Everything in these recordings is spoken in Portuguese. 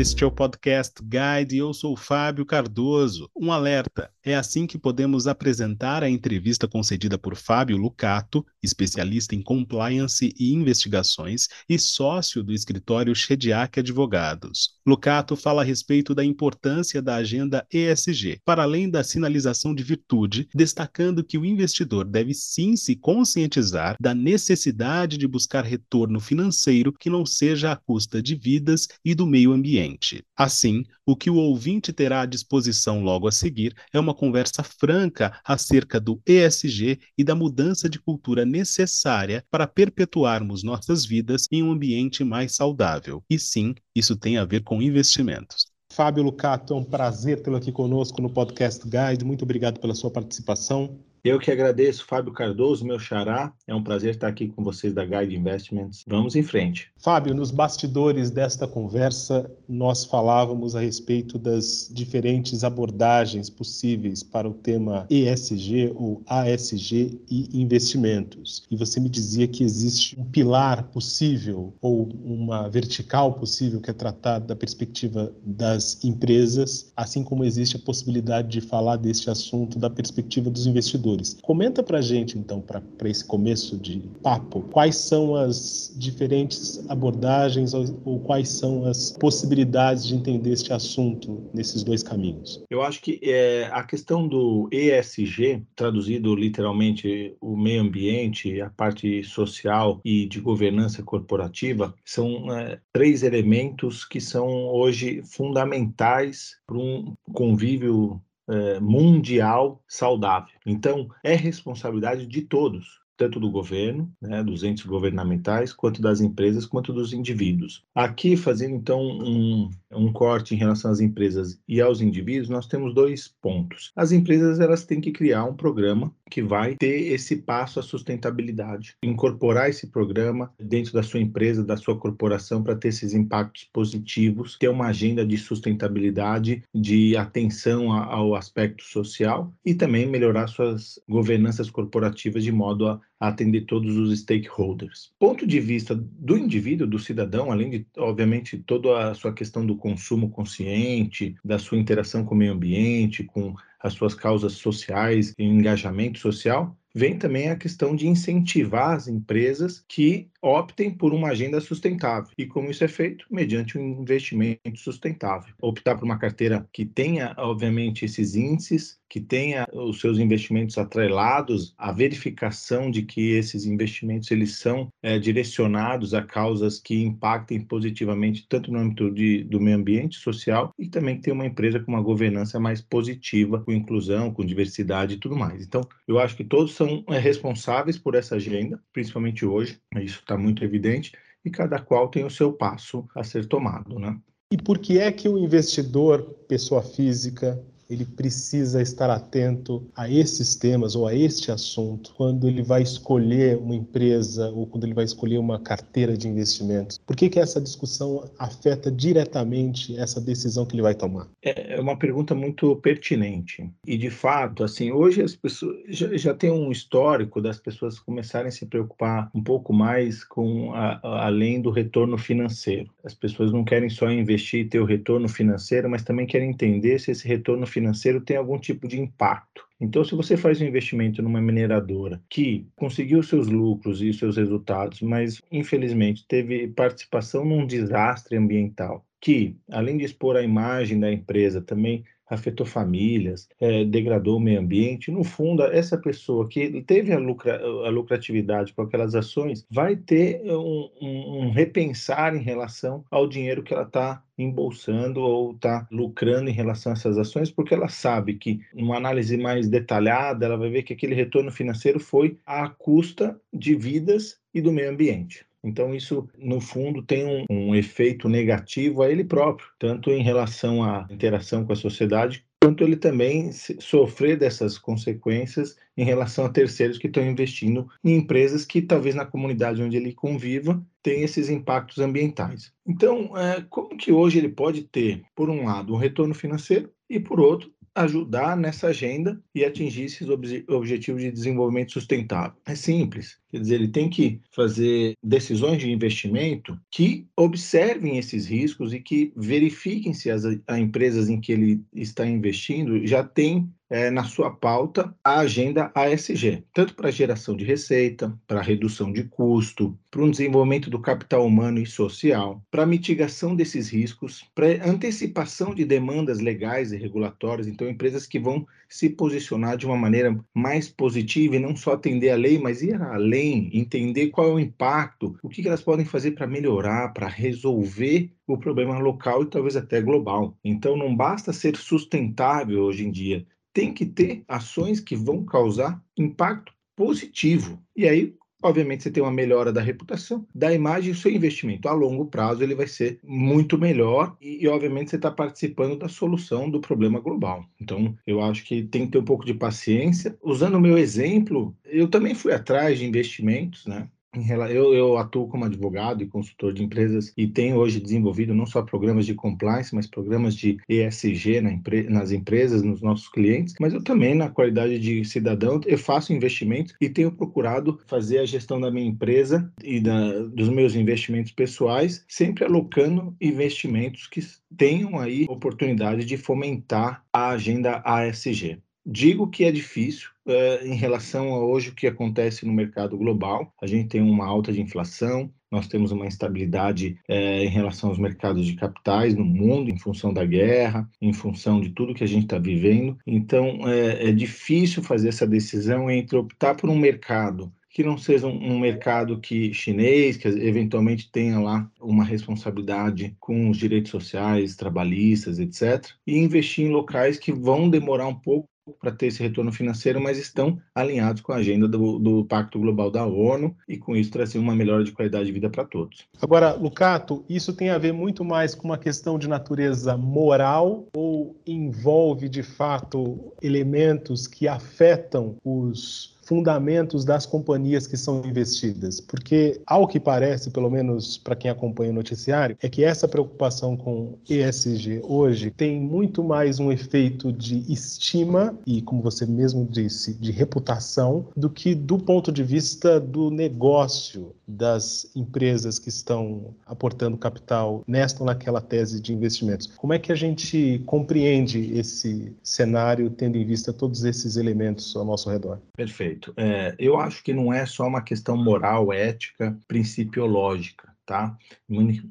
Este é o podcast Guide e eu sou Fábio Cardoso. Um alerta: é assim que podemos apresentar a entrevista concedida por Fábio Lucato, especialista em compliance e investigações e sócio do escritório Shediac Advogados. Lucato fala a respeito da importância da agenda ESG, para além da sinalização de virtude, destacando que o investidor deve sim se conscientizar da necessidade de buscar retorno financeiro que não seja à custa de vidas e do meio ambiente. Assim, o que o ouvinte terá à disposição logo a seguir é uma conversa franca acerca do ESG e da mudança de cultura necessária para perpetuarmos nossas vidas em um ambiente mais saudável. E sim, isso tem a ver com investimentos. Fábio Lucato, é um prazer tê-lo aqui conosco no Podcast Guide. Muito obrigado pela sua participação. Eu que agradeço, Fábio Cardoso, meu xará. É um prazer estar aqui com vocês da Guide Investments. Vamos em frente. Fábio, nos bastidores desta conversa, nós falávamos a respeito das diferentes abordagens possíveis para o tema ESG ou ASG e investimentos. E você me dizia que existe um pilar possível ou uma vertical possível que é tratado da perspectiva das empresas, assim como existe a possibilidade de falar deste assunto da perspectiva dos investidores Comenta para gente, então, para esse começo de papo, quais são as diferentes abordagens ou, ou, quais são as possibilidades de entender este assunto nesses dois caminhos? Eu acho que é, a questão do ESG, traduzido literalmente o meio ambiente, a parte social e de governança corporativa, são é, três elementos que são hoje fundamentais para um convívio eh, mundial saudável. Então, é responsabilidade de todos tanto do governo, né, dos entes governamentais, quanto das empresas, quanto dos indivíduos. Aqui, fazendo então um, um corte em relação às empresas e aos indivíduos, nós temos dois pontos. As empresas elas têm que criar um programa que vai ter esse passo à sustentabilidade, incorporar esse programa dentro da sua empresa, da sua corporação, para ter esses impactos positivos, ter uma agenda de sustentabilidade, de atenção ao aspecto social e também melhorar suas governanças corporativas de modo a atender todos os stakeholders. Ponto de vista do indivíduo, do cidadão, além de, obviamente, toda a sua questão do consumo consciente, da sua interação com o meio ambiente, com as suas causas sociais e engajamento social, vem também a questão de incentivar as empresas que optem por uma agenda sustentável. E como isso é feito? Mediante um investimento sustentável. Optar por uma carteira que tenha, obviamente, esses índices, que tenha os seus investimentos atrelados à verificação de que esses investimentos eles são é, direcionados a causas que impactem positivamente tanto no âmbito de, do meio ambiente social e também ter uma empresa com uma governança mais positiva, com inclusão, com diversidade e tudo mais. Então, eu acho que todos são é, responsáveis por essa agenda, principalmente hoje. Isso está muito evidente, e cada qual tem o seu passo a ser tomado. Né? E por que é que o investidor, pessoa física, ele precisa estar atento a esses temas ou a este assunto quando ele vai escolher uma empresa ou quando ele vai escolher uma carteira de investimentos? Por que, que essa discussão afeta diretamente essa decisão que ele vai tomar? É, é uma pergunta muito pertinente. E, de fato, assim, hoje as pessoas já, já tem um histórico das pessoas começarem a se preocupar um pouco mais com a, a, além do retorno financeiro. As pessoas não querem só investir e ter o retorno financeiro, mas também querem entender se esse retorno financeiro financeiro tem algum tipo de impacto. Então, se você faz um investimento numa mineradora que conseguiu seus lucros e seus resultados, mas infelizmente teve participação num desastre ambiental, que, além de expor a imagem da empresa, também afetou famílias, é, degradou o meio ambiente. No fundo, essa pessoa que teve a, lucra, a lucratividade com aquelas ações vai ter um, um, um repensar em relação ao dinheiro que ela está embolsando ou está lucrando em relação a essas ações, porque ela sabe que, numa análise mais detalhada, ela vai ver que aquele retorno financeiro foi à custa de vidas e do meio ambiente. Então, isso, no fundo, tem um, um, efeito negativo a ele próprio, tanto em relação à interação com a sociedade, quanto ele também sofrer dessas consequências em relação a terceiros que estão investindo em empresas que, talvez na comunidade onde ele conviva, tem esses impactos ambientais. Então, é, como que hoje ele pode ter, por um lado, um retorno financeiro e, por outro, ajudar nessa agenda e atingir esses ob objetivos de desenvolvimento sustentável. É simples. Quer dizer, ele tem que fazer decisões de investimento que observem esses riscos e que verifiquem se as, as empresas em que ele está investindo já têm é, na sua pauta a agenda ASG, tanto para geração de receita, para redução de custo, para um desenvolvimento do capital humano e social, para mitigação desses riscos, para antecipação de demandas legais e regulatórias. Então, empresas que vão se posicionar de uma maneira mais positiva e não só atender a lei, mas ir além, entender qual é o impacto, o que elas podem fazer para melhorar, para resolver o problema local e talvez até global. Então, não basta ser sustentável hoje em dia, tem que ter ações que vão causar impacto positivo. E aí, obviamente, você tem uma melhora da reputação, da imagem, e o seu investimento a longo prazo ele vai ser muito melhor e, e obviamente, você está participando da solução do problema global. Então, eu acho que tem que ter um pouco de paciência. Usando o meu exemplo, eu também fui atrás de investimentos, né? Eu, eu, atuo como advogado e consultor de empresas e tenho hoje desenvolvido não só programas de compliance, mas programas de ESG na empre nas empresas, nos nossos clientes, mas eu também, na qualidade de cidadão, eu faço investimentos e tenho procurado fazer a gestão da minha empresa e da, dos meus investimentos pessoais, sempre alocando investimentos que tenham aí oportunidade de fomentar a agenda ASG. Digo que é difícil uh, em relação a hoje o que acontece no mercado global. A gente tem uma alta de inflação, nós temos uma instabilidade eh, em relação aos mercados de capitais no mundo, em função da guerra, em função de tudo que a gente está vivendo. Então, é, é difícil fazer essa decisão entre optar por um mercado que não seja um, mercado que chinês, que eventualmente tenha lá uma responsabilidade com os direitos sociais, trabalhistas, etc., e investir em locais que vão demorar um pouco para ter esse retorno financeiro, mas estão alinhados com a agenda do, do, Pacto Global da ONU e com isso trazer uma melhora de qualidade de vida para todos. Agora, Lucato, isso tem a ver muito mais com uma questão de natureza moral ou envolve de fato elementos que afetam os fundamentos das companhias que são investidas? Porque, ao que parece, pelo menos para quem acompanha o noticiário, é que essa preocupação com ESG hoje tem muito mais um efeito de estima e, como você mesmo disse, de reputação, do que do ponto de vista do negócio das empresas que estão aportando capital nesta ou naquela tese de investimentos. Como é que a gente compreende esse cenário tendo em vista todos esses elementos ao nosso redor? Perfeito. Perfeito. É, eu acho que não é só uma questão moral, ética, principiológica tá?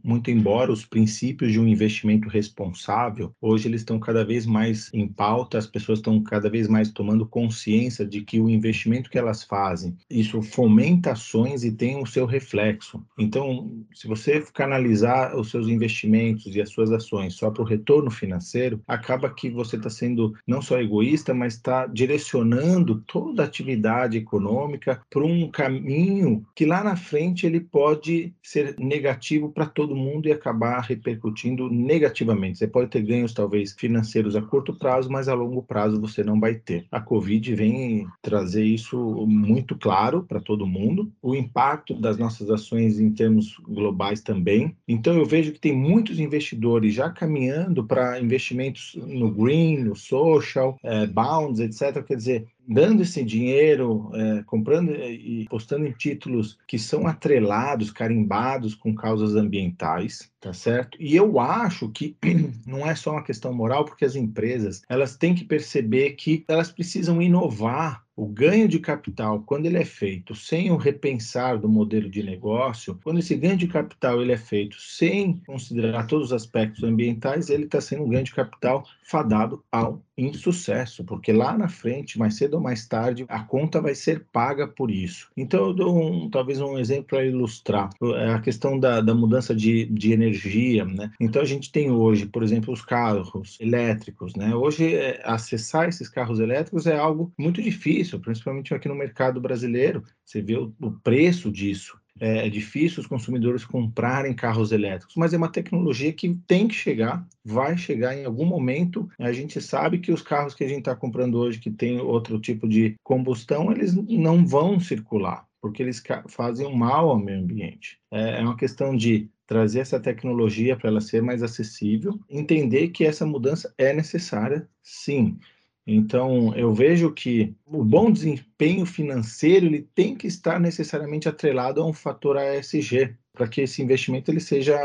Muito, embora os princípios de um investimento responsável, hoje eles estão cada vez mais em pauta, as pessoas estão cada vez mais tomando consciência de que o investimento que elas fazem, isso fomenta ações e tem o seu reflexo. Então, se você canalizar os seus investimentos e as suas ações só para o retorno financeiro, acaba que você está sendo não só egoísta, mas está direcionando toda a atividade econômica para um caminho que lá na frente ele pode ser negativo para todo mundo e acabar repercutindo negativamente. Você pode ter ganhos, talvez, financeiros a curto prazo, mas a longo prazo você não vai ter. A Covid vem trazer isso muito claro para todo mundo, o impacto das nossas ações em termos globais também. Então, eu vejo que tem muitos investidores já caminhando para investimentos no green, no social, é, bonds, etc. Quer dizer, dando esse dinheiro, é, comprando e postando em títulos que são atrelados, carimbados com causas ambientais, tá certo? E eu acho que não é só uma questão moral, porque as empresas elas têm que perceber que elas precisam inovar o ganho de capital, quando ele é feito sem o repensar do modelo de negócio, quando esse ganho de capital ele é feito sem considerar todos os aspectos ambientais, ele está sendo um ganho de capital fadado ao insucesso, porque lá na frente, mais cedo ou mais tarde, a conta vai ser paga por isso. Então, eu dou um, talvez um exemplo para ilustrar é a questão da, da mudança de, de energia. Né? Então, a gente tem hoje, por exemplo, os carros elétricos. Né? Hoje, é, acessar esses carros elétricos é algo muito difícil, principalmente aqui no mercado brasileiro. Você vê o, o preço disso. É, é, difícil os consumidores comprarem carros elétricos, mas é uma tecnologia que tem que chegar, vai chegar em algum momento. A gente sabe que os carros que a gente está comprando hoje, que tem outro tipo de combustão, eles não vão circular, porque eles fazem mal ao meio ambiente. É, é uma questão de trazer essa tecnologia para ela ser mais acessível, entender que essa mudança é necessária, sim Então, eu vejo que o bom desempenho financeiro ele tem que estar necessariamente atrelado a um fator ASG, para que esse investimento ele seja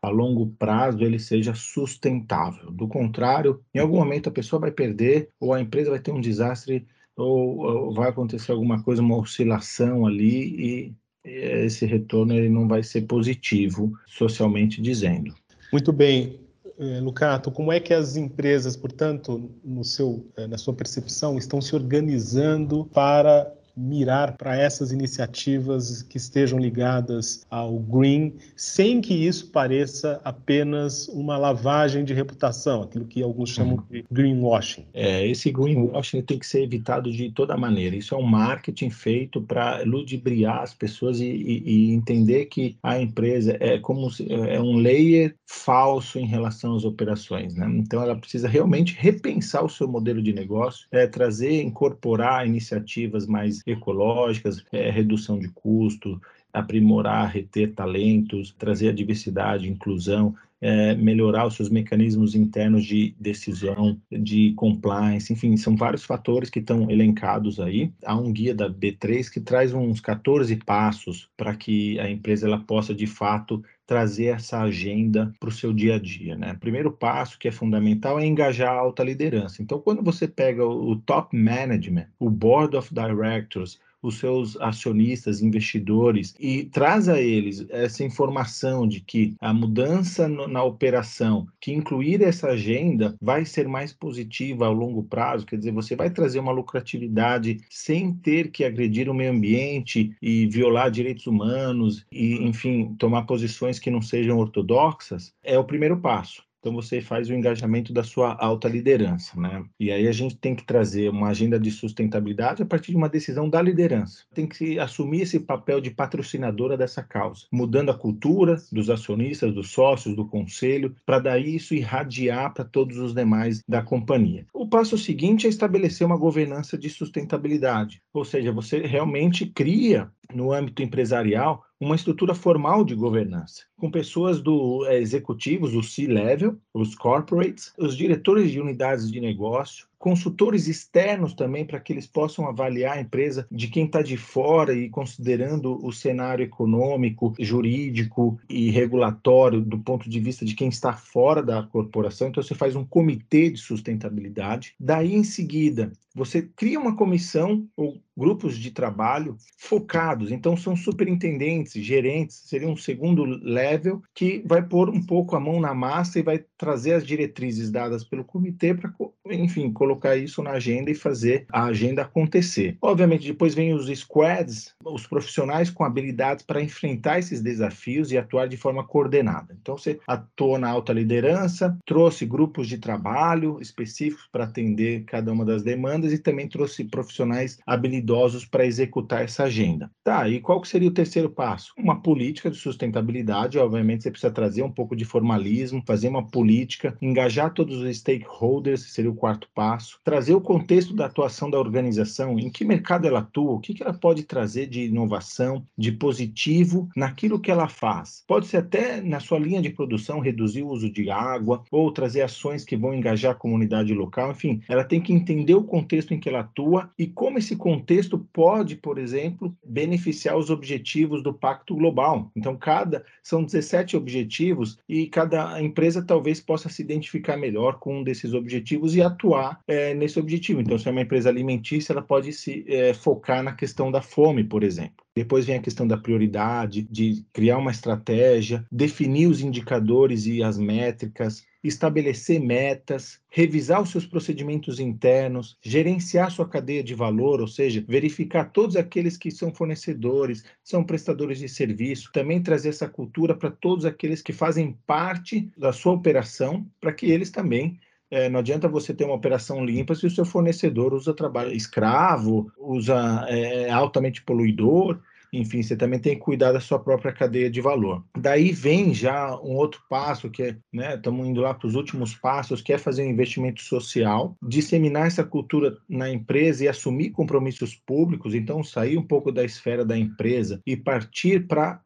a longo prazo ele seja sustentável. Do contrário, em algum momento a pessoa vai perder ou a empresa vai ter um desastre ou, ou vai acontecer alguma coisa, uma oscilação ali e esse retorno ele não vai ser positivo socialmente dizendo. Muito bem. Eh, Lucato, como é que as empresas, portanto, no seu, eh, na sua percepção, estão se organizando para mirar para essas iniciativas que estejam ligadas ao green, sem que isso pareça apenas uma lavagem de reputação, aquilo que alguns chamam uhum. de greenwashing. É, esse greenwashing tem que ser evitado de toda maneira. Isso é um marketing feito para ludibriar as pessoas e, e, e, entender que a empresa é como se, é um layer falso em relação às operações, né? Então ela precisa realmente repensar o seu modelo de negócio, é, trazer, incorporar iniciativas mais ecológicas, é, redução de custo, aprimorar, reter talentos, trazer a diversidade, inclusão, é, melhorar os seus mecanismos internos de decisão, de compliance, enfim, são vários fatores que estão elencados aí. Há um guia da B3 que traz uns 14 passos para que a empresa ela possa, de fato, trazer essa agenda para o seu dia a dia. Né? O primeiro passo, que é fundamental, é engajar a alta liderança. Então, quando você pega o top management, o board of directors, os seus acionistas, investidores e traz a eles essa informação de que a mudança no, na operação, que incluir essa agenda vai ser mais positiva ao longo prazo, quer dizer, você vai trazer uma lucratividade sem ter que agredir o meio ambiente e violar direitos humanos e, enfim, tomar posições que não sejam ortodoxas, é o primeiro passo. Então você faz o engajamento da sua alta liderança, né? E aí a gente tem que trazer uma agenda de sustentabilidade a partir de uma decisão da liderança. Tem que assumir esse papel de patrocinadora dessa causa, mudando a cultura dos acionistas, dos sócios, do conselho, para daí isso irradiar para todos os demais da companhia. O passo seguinte é estabelecer uma governança de sustentabilidade, ou seja, você realmente cria no âmbito empresarial uma estrutura formal de governança, com pessoas do é, executivos, o C-level, os corporates, os diretores de unidades de negócio, consultores externos também para que eles possam avaliar a empresa de quem está de fora e considerando o cenário econômico, jurídico e regulatório do ponto de vista de quem está fora da corporação. Então você faz um comitê de sustentabilidade. Daí em seguida você cria uma comissão ou grupos de trabalho focados. Então são superintendentes, gerentes, seria um segundo level que vai pôr um pouco a mão na massa e vai trazer as diretrizes dadas pelo comitê para, enfim, colocar isso na agenda e fazer a agenda acontecer. Obviamente, depois vem os squads, os profissionais com habilidades para enfrentar esses desafios e atuar de forma coordenada. Então, você atua na alta liderança, trouxe grupos de trabalho específicos para atender cada uma das demandas e também trouxe profissionais habilidosos para executar essa agenda. Tá, e qual que seria o terceiro passo? Uma política de sustentabilidade, obviamente você precisa trazer um pouco de formalismo, fazer uma política, engajar todos os stakeholders, seria o quarto passo, trazer o contexto da atuação da organização, em que mercado ela atua, o que, que ela pode trazer de inovação, de positivo naquilo que ela faz. Pode ser até na sua linha de produção reduzir o uso de água ou trazer ações que vão engajar a comunidade local, enfim, ela tem que entender o contexto em que ela atua e como esse contexto pode, por exemplo, beneficiar os objetivos do Pacto Global. Então, cada são 17 objetivos e cada empresa talvez possa se identificar melhor com um desses objetivos e atuar é, nesse objetivo. Então, se é uma empresa alimentícia, ela pode se é, focar na questão da fome, por exemplo. Depois vem a questão da prioridade, de criar uma estratégia, definir os indicadores e as métricas, estabelecer metas, revisar os seus procedimentos internos, gerenciar sua cadeia de valor, ou seja, verificar todos aqueles que são fornecedores, são prestadores de serviço, também trazer essa cultura para todos aqueles que fazem parte da sua operação, para que eles também é, não adianta você ter uma operação limpa se o seu fornecedor usa trabalho escravo, usa é, altamente poluidor. Enfim, você também tem que cuidar da sua própria cadeia de valor. Daí vem já um outro passo que é, né, estamos indo lá para os últimos passos, que é fazer um investimento social, disseminar essa cultura na empresa e assumir compromissos públicos, então sair um pouco da esfera da empresa e partir para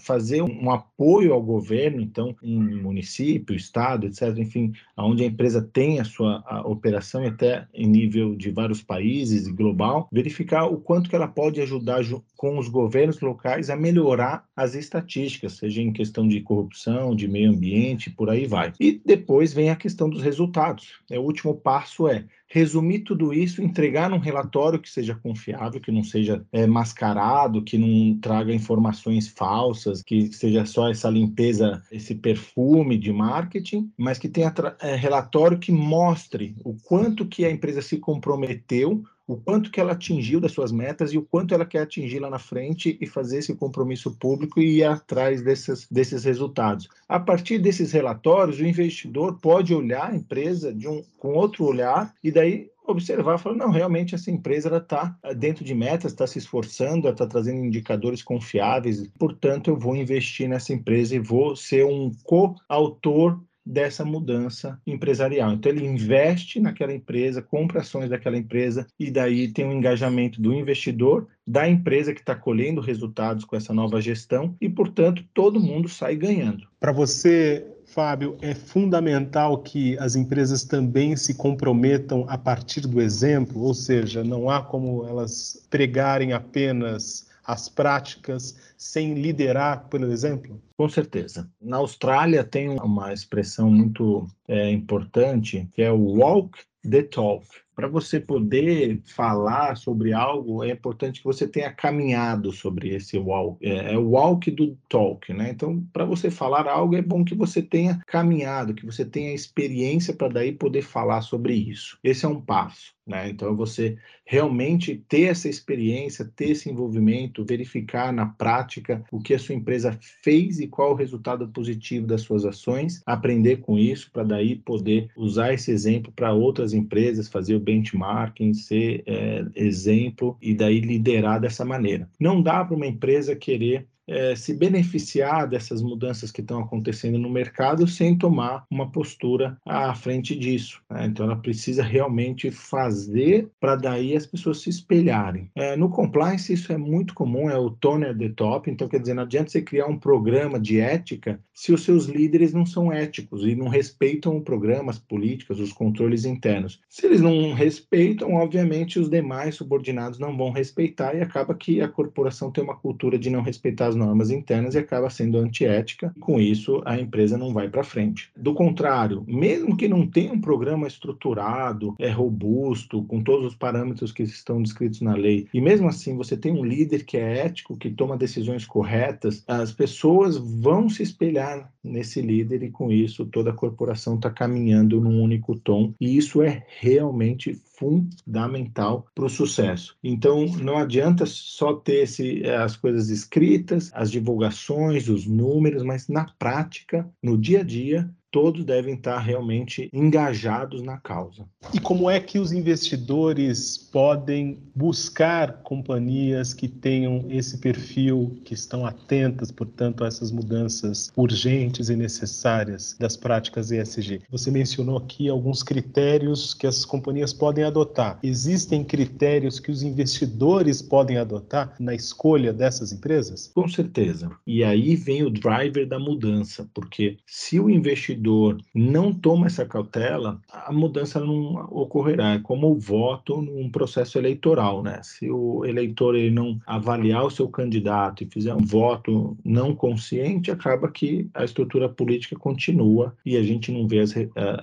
fazer um apoio ao governo, então em município, estado, etc, enfim, onde a empresa tem a sua a operação e até em nível de vários países e global, verificar o quanto que ela pode ajudar com os governos locais a melhorar as estatísticas, seja em questão de corrupção, de meio ambiente, por aí vai. E depois vem a questão dos resultados. É, o último passo é resumir tudo isso, entregar num relatório que seja confiável, que não seja é, mascarado, que não traga informações falsas, que seja só essa limpeza, esse perfume de marketing, mas que tenha é, relatório que mostre o quanto que a empresa se comprometeu o quanto que ela atingiu das suas metas e o quanto ela quer atingir lá na frente e fazer esse compromisso público e ir atrás desses, desses resultados. A partir desses relatórios, o investidor pode olhar a empresa de um, com outro olhar e daí observar, falar, não, realmente essa empresa está dentro de metas, está se esforçando, está trazendo indicadores confiáveis, portanto eu vou investir nessa empresa e vou ser um coautor dessa mudança empresarial. Então, ele investe naquela empresa, compra ações daquela empresa, e daí tem um engajamento do investidor, da empresa que está colhendo resultados com essa nova gestão, e, portanto, todo mundo sai ganhando. Para você, Fábio, é fundamental que as empresas também se comprometam a partir do exemplo, ou seja, não há como elas pregarem apenas as práticas sem liderar pelo exemplo? Com certeza. Na Austrália tem uma expressão muito é, importante que é o walk the talk. Para você poder falar sobre algo, é importante que você tenha caminhado sobre esse walk. É, é o walk do talk, né? Então, para você falar algo, é bom que você tenha caminhado, que você tenha experiência para daí poder falar sobre isso. Esse é um passo. Né? Então, é você realmente ter essa experiência, ter esse envolvimento, verificar na prática o que a sua empresa fez e qual o resultado positivo das suas ações, aprender com isso para daí poder usar esse exemplo para outras empresas, fazer benchmarking, ser é, exemplo e daí liderar dessa maneira. Não dá para uma empresa querer é, se beneficiar dessas mudanças que estão acontecendo no mercado sem tomar uma postura à frente disso. Né? Então, ela precisa realmente fazer para daí as pessoas se espelharem. É, no compliance, isso é muito comum, é o tone at the top. Então, quer dizer, não adianta você criar um programa de ética se os seus líderes não são éticos e não respeitam o programa, as políticas, os controles internos. Se eles não respeitam, obviamente, os demais subordinados não vão respeitar e acaba que a corporação tem uma cultura de não respeitar as normas internas e acaba sendo antiética. Com isso, a empresa não vai para frente. Do contrário, mesmo que não tenha um programa estruturado, é robusto, com todos os parâmetros que estão descritos na lei, e mesmo assim você tem um líder que é ético, que toma decisões corretas, as pessoas vão se espelhar nesse líder e com isso toda a corporação está caminhando num único tom. E isso é realmente fundamental para o sucesso. Então, não adianta só ter esse, as coisas escritas, as divulgações, os números, mas na prática, no dia a dia, todos devem estar realmente engajados na causa. E como é que os investidores podem buscar companhias que tenham esse perfil, que estão atentas, portanto, a essas mudanças urgentes e necessárias das práticas ESG? Você mencionou aqui alguns critérios que as companhias podem adotar. Existem critérios que os investidores podem adotar na escolha dessas empresas? Com certeza. E aí vem o driver da mudança, porque se o investidor não toma essa cautela, a mudança não ocorrerá. É como o voto num processo eleitoral, né? Se o eleitor ele não avaliar o seu candidato e fizer um voto não consciente, acaba que a estrutura política continua e a gente não vê as,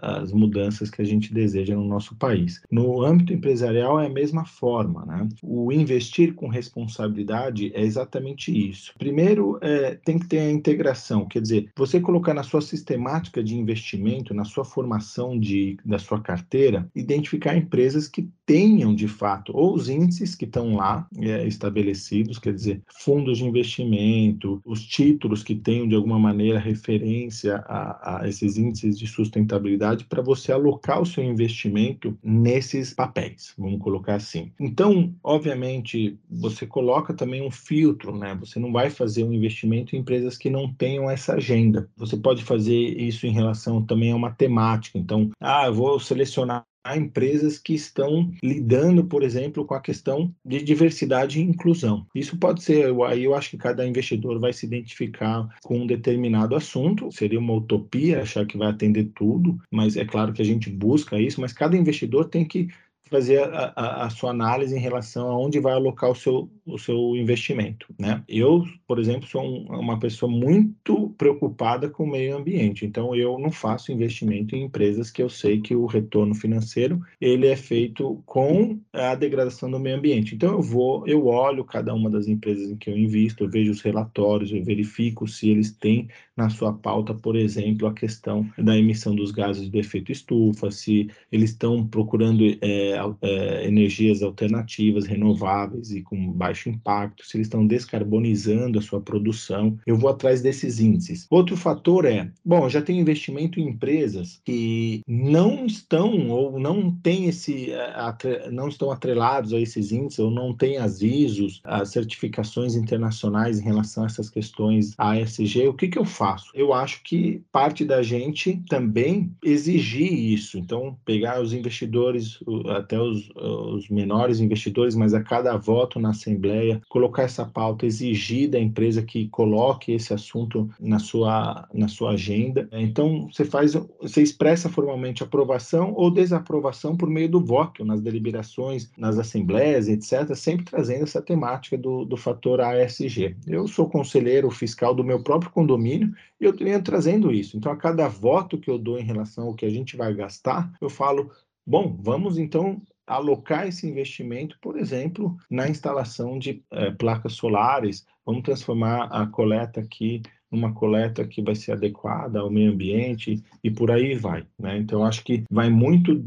as mudanças que a gente deseja no nosso país. No âmbito empresarial é a mesma forma, né? O investir com responsabilidade é exatamente isso. Primeiro, é, tem que ter a integração, quer dizer, você colocar na sua sistemática de investimento, na sua formação de, da sua carteira, identificar empresas que tenham de fato ou os índices que estão lá é, estabelecidos, quer dizer, fundos de investimento, os títulos que tenham de alguma maneira referência a, a esses índices de sustentabilidade para você alocar o seu investimento nesses papéis, vamos colocar assim. Então, obviamente, você coloca também um filtro, né? Você não vai fazer um investimento em empresas que não tenham essa agenda. Você pode fazer isso em relação também a uma temática. Então, ah, eu vou selecionar Há empresas que estão lidando, por exemplo, com a questão de diversidade e inclusão. Isso pode ser, aí eu acho que cada investidor vai se identificar com um determinado assunto, seria uma utopia achar que vai atender tudo, mas é claro que a gente busca isso, mas cada investidor tem que fazer a, a, a, sua análise em relação a onde vai alocar o seu, o seu investimento, né? Eu, por exemplo, sou um, uma pessoa muito preocupada com o meio ambiente, então eu não faço investimento em empresas que eu sei que o retorno financeiro ele é feito com a degradação do meio ambiente. Então eu vou, eu olho cada uma das empresas em que eu invisto, eu vejo os relatórios, eu verifico se eles têm na sua pauta, por exemplo, a questão da emissão dos gases de efeito estufa, se eles estão procurando é, é, energias alternativas, renováveis e com baixo impacto, se eles estão descarbonizando a sua produção, eu vou atrás desses índices. Outro fator é, bom, já tem investimento em empresas que não estão ou não têm esse, é, não estão atrelados a esses índices ou não têm as ISOs, as certificações internacionais em relação a essas questões ASG. O que que eu faço? Eu acho que parte da gente também exigir isso. Então, pegar os investidores, até os, os menores investidores, mas a cada voto na Assembleia, colocar essa pauta, exigir da empresa que coloque esse assunto na sua, na sua agenda. Então, você faz, você expressa formalmente aprovação ou desaprovação por meio do voto nas deliberações, nas assembleias, etc., sempre trazendo essa temática do, do fator ASG. Eu sou conselheiro fiscal do meu próprio condomínio e eu venho trazendo isso. Então, a cada voto que eu dou em relação ao que a gente vai gastar, eu falo Bom, vamos então alocar esse investimento, por exemplo, na instalação de é, placas solares. Vamos transformar a coleta aqui numa coleta que vai ser adequada ao meio ambiente e por aí vai. Né? Então, acho que vai muito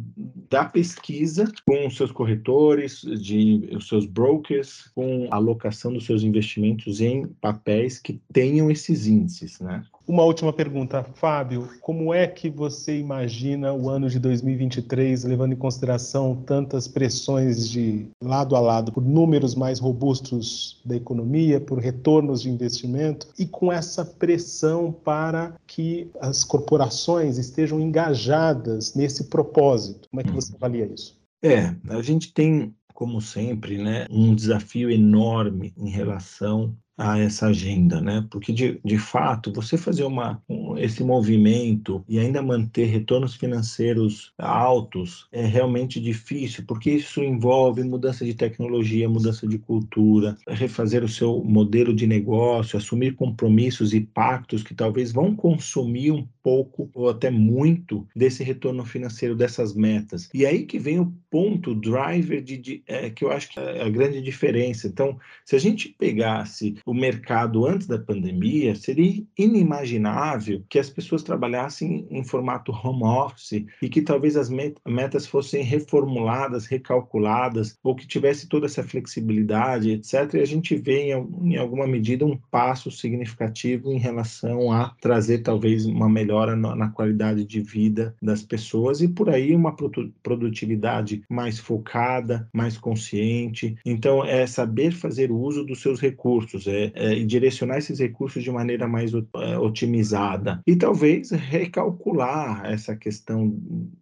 da pesquisa com os seus corretores, de os seus brokers, com a alocação dos seus investimentos em papéis que tenham esses índices. Né? Uma última pergunta, Fábio. Como é que você imagina o ano de 2023, levando em consideração tantas pressões de lado a lado, por números mais robustos da economia, por retornos de investimento, e com essa pressão para que as corporações estejam engajadas nesse propósito? Como é que você uhum. avalia isso? É, a gente tem como sempre, né, um desafio enorme em relação a essa agenda, né? Porque de, de fato, você fazer uma, um, esse movimento e ainda manter retornos financeiros altos é realmente difícil, porque isso envolve mudança de tecnologia, mudança de cultura, refazer o seu modelo de negócio, assumir compromissos e pactos que talvez vão consumir um pouco ou até muito desse retorno financeiro dessas metas. E aí que vem o ponto driver de, de é, que eu acho que é a grande diferença. Então, se a gente pegasse o mercado antes da pandemia, seria inimaginável que as pessoas trabalhassem em formato home office e que talvez as metas fossem reformuladas, recalculadas, ou que tivesse toda essa flexibilidade, etc. E a gente vê, em, alguma medida, um passo significativo em relação a trazer talvez uma melhora na, na qualidade de vida das pessoas e por aí uma produtividade mais focada, mais consciente. Então, é saber fazer uso dos seus recursos, é, é, e direcionar esses recursos de maneira mais é, otimizada. E talvez recalcular essa questão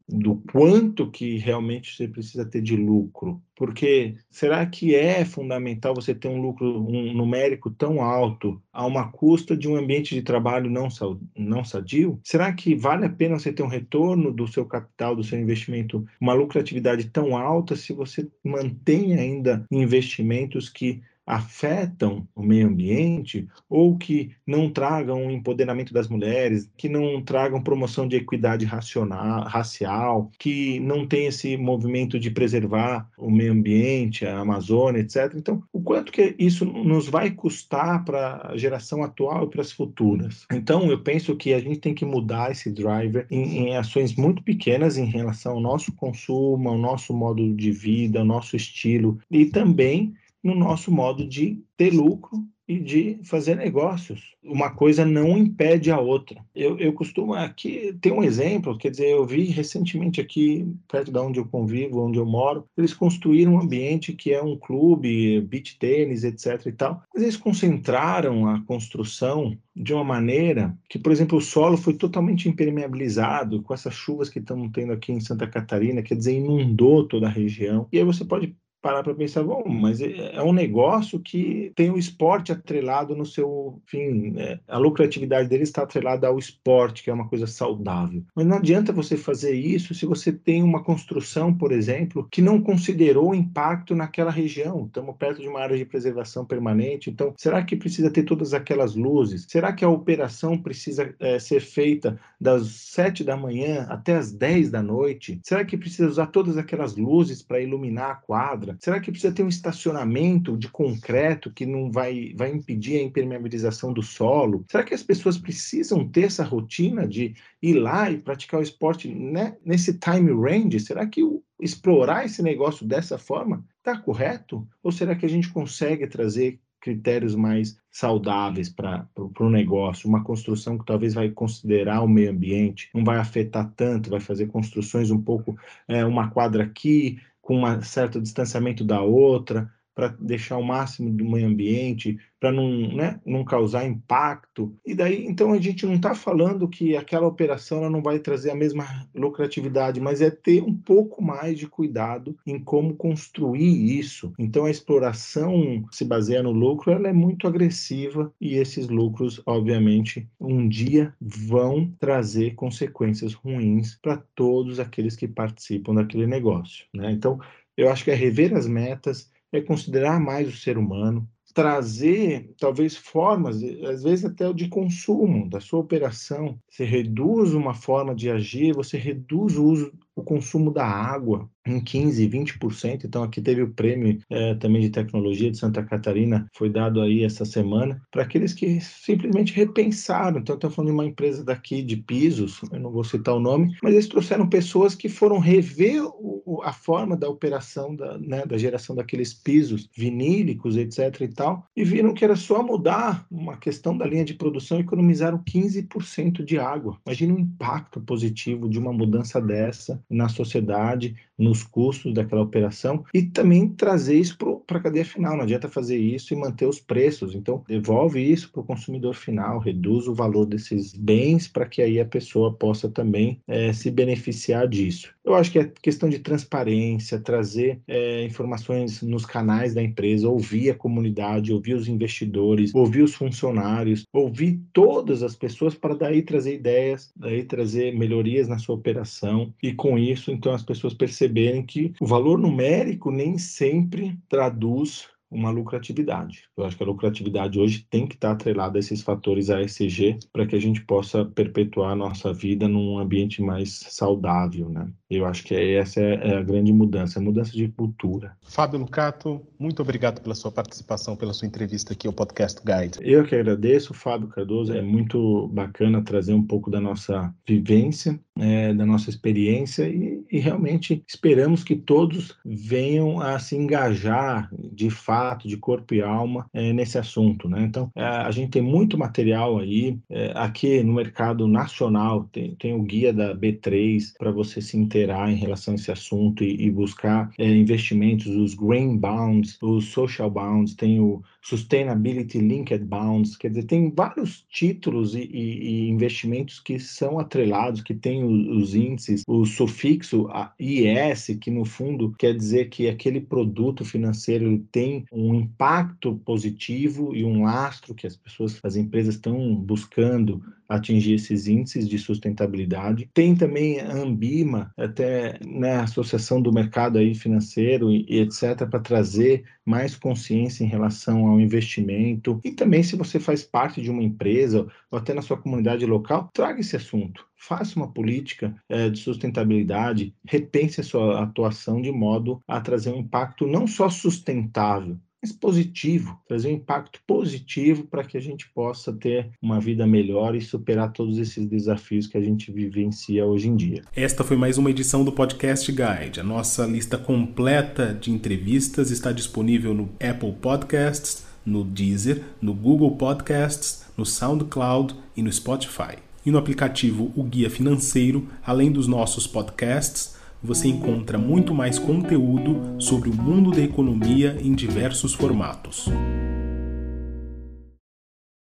do quanto que realmente você precisa ter de lucro. Porque será que é fundamental você ter um lucro um numérico tão alto a uma custa de um ambiente de trabalho não, não sadio? Será que vale a pena você ter um retorno do seu capital, do seu investimento, uma lucratividade tão alta se você mantém ainda investimentos que afetam o meio ambiente ou que não tragam empoderamento das mulheres, que não tragam promoção de equidade racional, racial, que não tem esse movimento de preservar o meio ambiente, a Amazônia, etc. Então, o quanto que isso nos vai custar para a geração atual e para as futuras? Então, eu penso que a gente tem que mudar esse driver em, em ações muito pequenas em relação ao nosso consumo, ao nosso modo de vida, ao nosso estilo e também no nosso modo de ter lucro e de fazer negócios. Uma coisa não impede a outra. Eu, eu costumo aqui ter um exemplo, quer dizer, eu vi recentemente aqui, perto de onde eu convivo, onde eu moro, eles construíram um ambiente que é um clube, beach tênis, etc e tal, mas eles concentraram a construção de uma maneira que, por exemplo, o solo foi totalmente impermeabilizado com essas chuvas que estamos tendo aqui em Santa Catarina, quer dizer, inundou toda a região. E aí você pode parar para pensar, bom, mas é, é um negócio que tem o esporte atrelado no seu, enfim, é, a lucratividade dele está atrelada ao esporte, que é uma coisa saudável. Mas não adianta você fazer isso se você tem uma construção, por exemplo, que não considerou o impacto naquela região. Estamos perto de uma área de preservação permanente, então será que precisa ter todas aquelas luzes? Será que a operação precisa é, ser feita das sete da manhã até as dez da noite? Será que precisa usar todas aquelas luzes para iluminar a quadra? Será que precisa ter um estacionamento de concreto que não vai, vai impedir a impermeabilização do solo? Será que as pessoas precisam ter essa rotina de ir lá e praticar o esporte né, nesse time range? Será que o, explorar esse negócio dessa forma está correto? Ou será que a gente consegue trazer critérios mais saudáveis para o negócio, uma construção que talvez vai considerar o meio ambiente, não vai afetar tanto, vai fazer construções um pouco, é, uma quadra aqui, com um certo distanciamento da outra, para deixar o máximo do meio ambiente, para não, né, não causar impacto. E daí, então, a gente não está falando que aquela operação ela não vai trazer a mesma lucratividade, mas é ter um pouco mais de cuidado em como construir isso. Então, a exploração se baseia no lucro, ela é muito agressiva e esses lucros, obviamente, um dia vão trazer consequências ruins para todos aqueles que participam daquele negócio. Né? Então, eu acho que é rever as metas, é considerar mais o ser humano, trazer talvez formas, às vezes até o de consumo da sua operação. Você reduz uma forma de agir, você reduz o uso, o consumo da água, em 15%, 20%. Então, aqui teve o prêmio é, também de tecnologia de Santa Catarina, foi dado aí essa semana, para aqueles que simplesmente repensaram. Então, estou falando de uma empresa daqui de pisos, eu não vou citar o nome, mas eles trouxeram pessoas que foram rever o, a forma da operação, da, né, da geração daqueles pisos vinílicos, etc. e tal, e viram que era só mudar uma questão da linha de produção economizaram 15% de água. Imagina o impacto positivo de uma mudança dessa na sociedade, nos custos daquela operação e também trazer isso para a cadeia final. Não adianta fazer isso e manter os preços. Então, devolve isso para o consumidor final, reduz o valor desses bens para que aí a pessoa possa também é, se beneficiar disso. Eu acho que é questão de transparência, trazer é, informações nos canais da empresa, ouvir a comunidade, ouvir os investidores, ouvir os funcionários, ouvir todas as pessoas para daí trazer ideias, daí trazer melhorias na sua operação e com isso, então, as pessoas perceberem que o valor numérico nem sempre traduz uma lucratividade. Eu acho que a lucratividade hoje tem que estar atrelada a esses fatores ASG para que a gente possa perpetuar a nossa vida num ambiente mais saudável, né? Eu acho que essa é, é a grande mudança, a mudança de cultura. Fábio Lucato, muito obrigado pela sua participação, pela sua entrevista aqui ao Podcast Guide. Eu que agradeço, Fábio Cardoso. É muito bacana trazer um pouco da nossa vivência, é, da nossa experiência e, e realmente esperamos que todos venham a se engajar de fato, de corpo e alma é, nesse assunto, né? Então, é, a gente tem muito material aí. É, aqui no mercado nacional tem, tem o guia da B3 para você se interessar em relação a esse assunto e, e buscar é, investimentos, os green bonds, os social bonds, tem o Sustainability Linked Bonds, quer dizer, tem vários títulos e, e, e investimentos que são atrelados, que tem os, os, índices, o sufixo IS, que no fundo quer dizer que aquele produto financeiro tem um impacto positivo e um lastro que as pessoas, as empresas estão buscando atingir esses índices de sustentabilidade. Tem também a Ambima, até né, a Associação do Mercado aí financeiro e, e etc, para trazer mais consciência em relação ao investimento e também se você faz parte de uma empresa ou até na sua comunidade local, traga esse assunto. Faça uma política é, de sustentabilidade, repense a sua atuação de modo a trazer um impacto não só sustentável, mas positivo, trazer um impacto positivo para que a gente possa ter uma vida melhor e superar todos esses desafios que a gente vivencia hoje em dia. Esta foi mais uma edição do Podcast Guide. A nossa lista completa de entrevistas está disponível no Apple Podcasts, no Deezer, no Google Podcasts, no SoundCloud e no Spotify. E no aplicativo O Guia Financeiro, além dos nossos podcasts, você encontra muito mais conteúdo sobre o mundo da economia em diversos formatos.